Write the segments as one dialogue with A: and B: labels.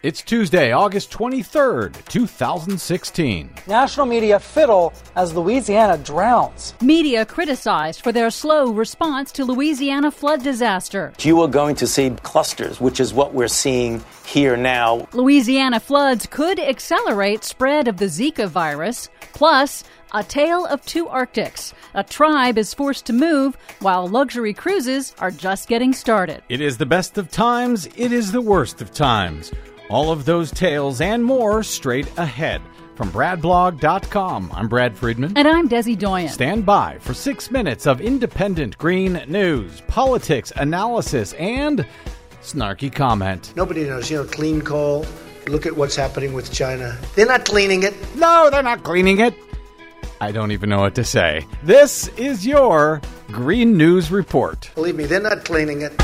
A: It's Tuesday, August 23rd, 2016.
B: National media fiddle as Louisiana drowns.
C: Media criticized for their slow response to Louisiana flood disaster.
D: You are going to see clusters, which is what we're seeing here now.
C: Louisiana floods could accelerate spread of the Zika virus. Plus, a tale of two Arctics. A tribe is forced to move while luxury cruises are just getting started.
A: It is the best of times, it is the worst of times. All of those tales and more straight ahead. From BradBlog.com, I'm Brad Friedman.
C: And I'm Desi Doyen.
A: Stand by for six minutes of independent green news, politics, analysis, and snarky comment.
E: Nobody knows. You know, clean coal. Look at what's happening with China. They're not cleaning it.
A: No, they're not cleaning it. I don't even know what to say. This is your Green News Report.
E: Believe me, they're not cleaning it.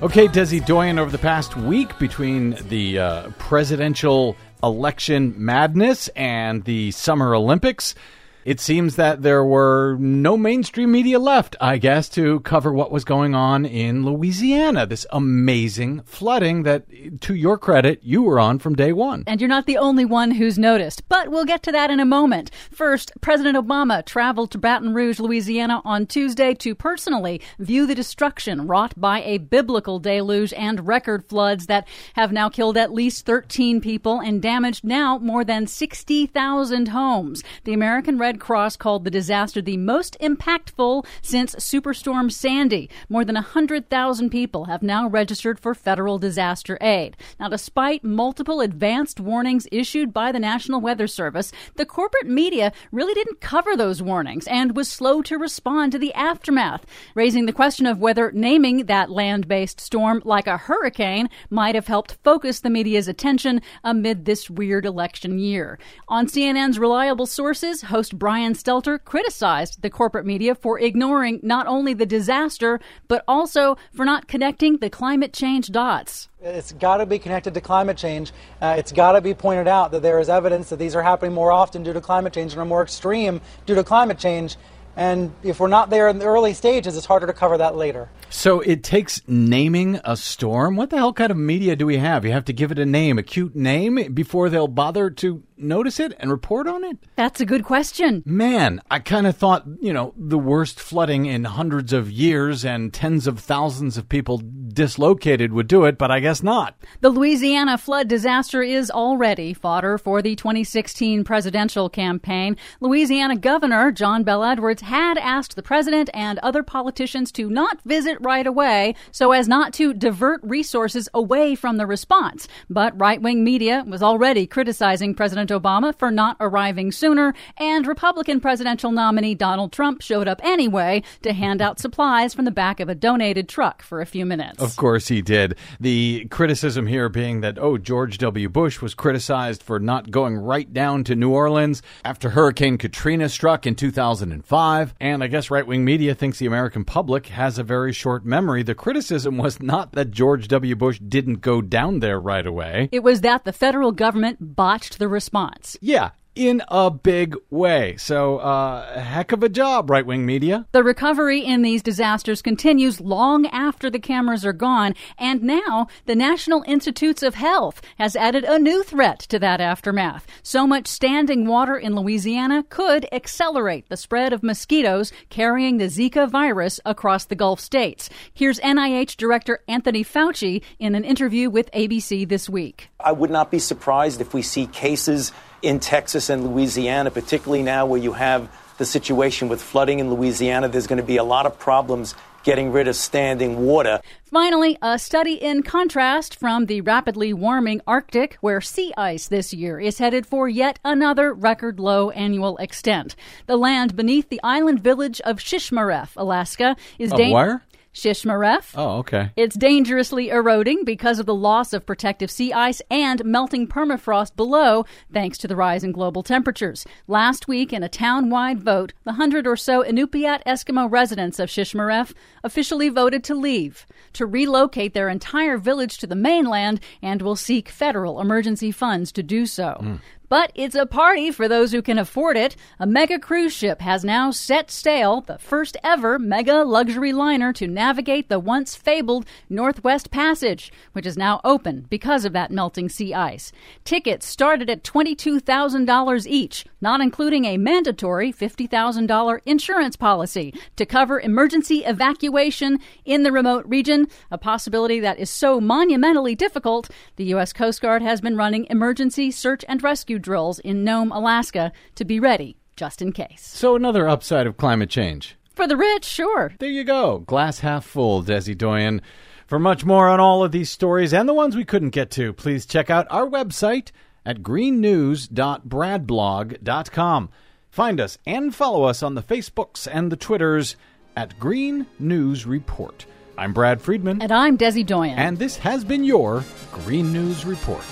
A: Okay, Desi Doyen, over the past week between the uh, presidential election madness and the Summer Olympics, it seems that there were no mainstream media left, I guess, to cover what was going on in Louisiana. This amazing flooding that, to your credit, you were on from day one.
C: And you're not the only one who's noticed, but we'll get to that in a moment. First, President Obama traveled to Baton Rouge, Louisiana on Tuesday to personally view the destruction wrought by a biblical deluge and record floods that have now killed at least 13 people and damaged now more than 60,000 homes. The American Red Cross called the disaster the most impactful since Superstorm Sandy. More than 100,000 people have now registered for federal disaster aid. Now, despite multiple advanced warnings issued by the National Weather Service, the corporate media really didn't cover those warnings and was slow to respond to the aftermath, raising the question of whether naming that land based storm like a hurricane might have helped focus the media's attention amid this weird election year. On CNN's reliable sources, host Brian Stelter criticized the corporate media for ignoring not only the disaster, but also for not connecting the climate change dots.
B: It's got to be connected to climate change. Uh, it's got to be pointed out that there is evidence that these are happening more often due to climate change and are more extreme due to climate change. And if we're not there in the early stages, it's harder to cover that later.
A: So it takes naming a storm. What the hell kind of media do we have? You have to give it a name, a cute name, before they'll bother to notice it and report on it?
C: That's a good question.
A: Man, I kind of thought, you know, the worst flooding in hundreds of years and tens of thousands of people dislocated would do it, but I guess not.
C: The Louisiana flood disaster is already fodder for the 2016 presidential campaign. Louisiana Governor John Bel Edwards had asked the president and other politicians to not visit right away so as not to divert resources away from the response. But right wing media was already criticizing President President Obama for not arriving sooner, and Republican presidential nominee Donald Trump showed up anyway to hand out supplies from the back of a donated truck for a few minutes.
A: Of course he did. The criticism here being that, oh, George W. Bush was criticized for not going right down to New Orleans after Hurricane Katrina struck in 2005. And I guess right wing media thinks the American public has a very short memory. The criticism was not that George W. Bush didn't go down there right away,
C: it was that the federal government botched the response response.
A: Yeah, in a big way. So, uh, heck of a job, right wing media.
C: The recovery in these disasters continues long after the cameras are gone, and now the National Institutes of Health has added a new threat to that aftermath. So much standing water in Louisiana could accelerate the spread of mosquitoes carrying the Zika virus across the Gulf states. Here's NIH Director Anthony Fauci in an interview with ABC this week.
D: I would not be surprised if we see cases in Texas and Louisiana, particularly now where you have the situation with flooding in Louisiana. There's going to be a lot of problems getting rid of standing water.
C: Finally, a study in contrast from the rapidly warming Arctic, where sea ice this year is headed for yet another record low annual extent. The land beneath the island village of Shishmaref, Alaska, is
A: dangerous.
C: Shishmaref.
A: Oh, okay.
C: It's dangerously eroding because of the loss of protective sea ice and melting permafrost below, thanks to the rise in global temperatures. Last week, in a town wide vote, the hundred or so Inupiat Eskimo residents of Shishmaref officially voted to leave, to relocate their entire village to the mainland, and will seek federal emergency funds to do so. Mm. But it's a party for those who can afford it. A mega cruise ship has now set sail, the first ever mega luxury liner to navigate the once fabled Northwest Passage, which is now open because of that melting sea ice. Tickets started at $22,000 each, not including a mandatory $50,000 insurance policy to cover emergency evacuation in the remote region, a possibility that is so monumentally difficult, the U.S. Coast Guard has been running emergency search and rescue drills in Nome, Alaska to be ready just in case.
A: So, another upside of climate change.
C: For the rich, sure.
A: There you go. Glass half full, Desi Doyen. For much more on all of these stories and the ones we couldn't get to, please check out our website at greennews.bradblog.com. Find us and follow us on the Facebooks and the Twitters at Green News Report. I'm Brad Friedman.
C: And I'm Desi Doyen.
A: And this has been your Green News Report.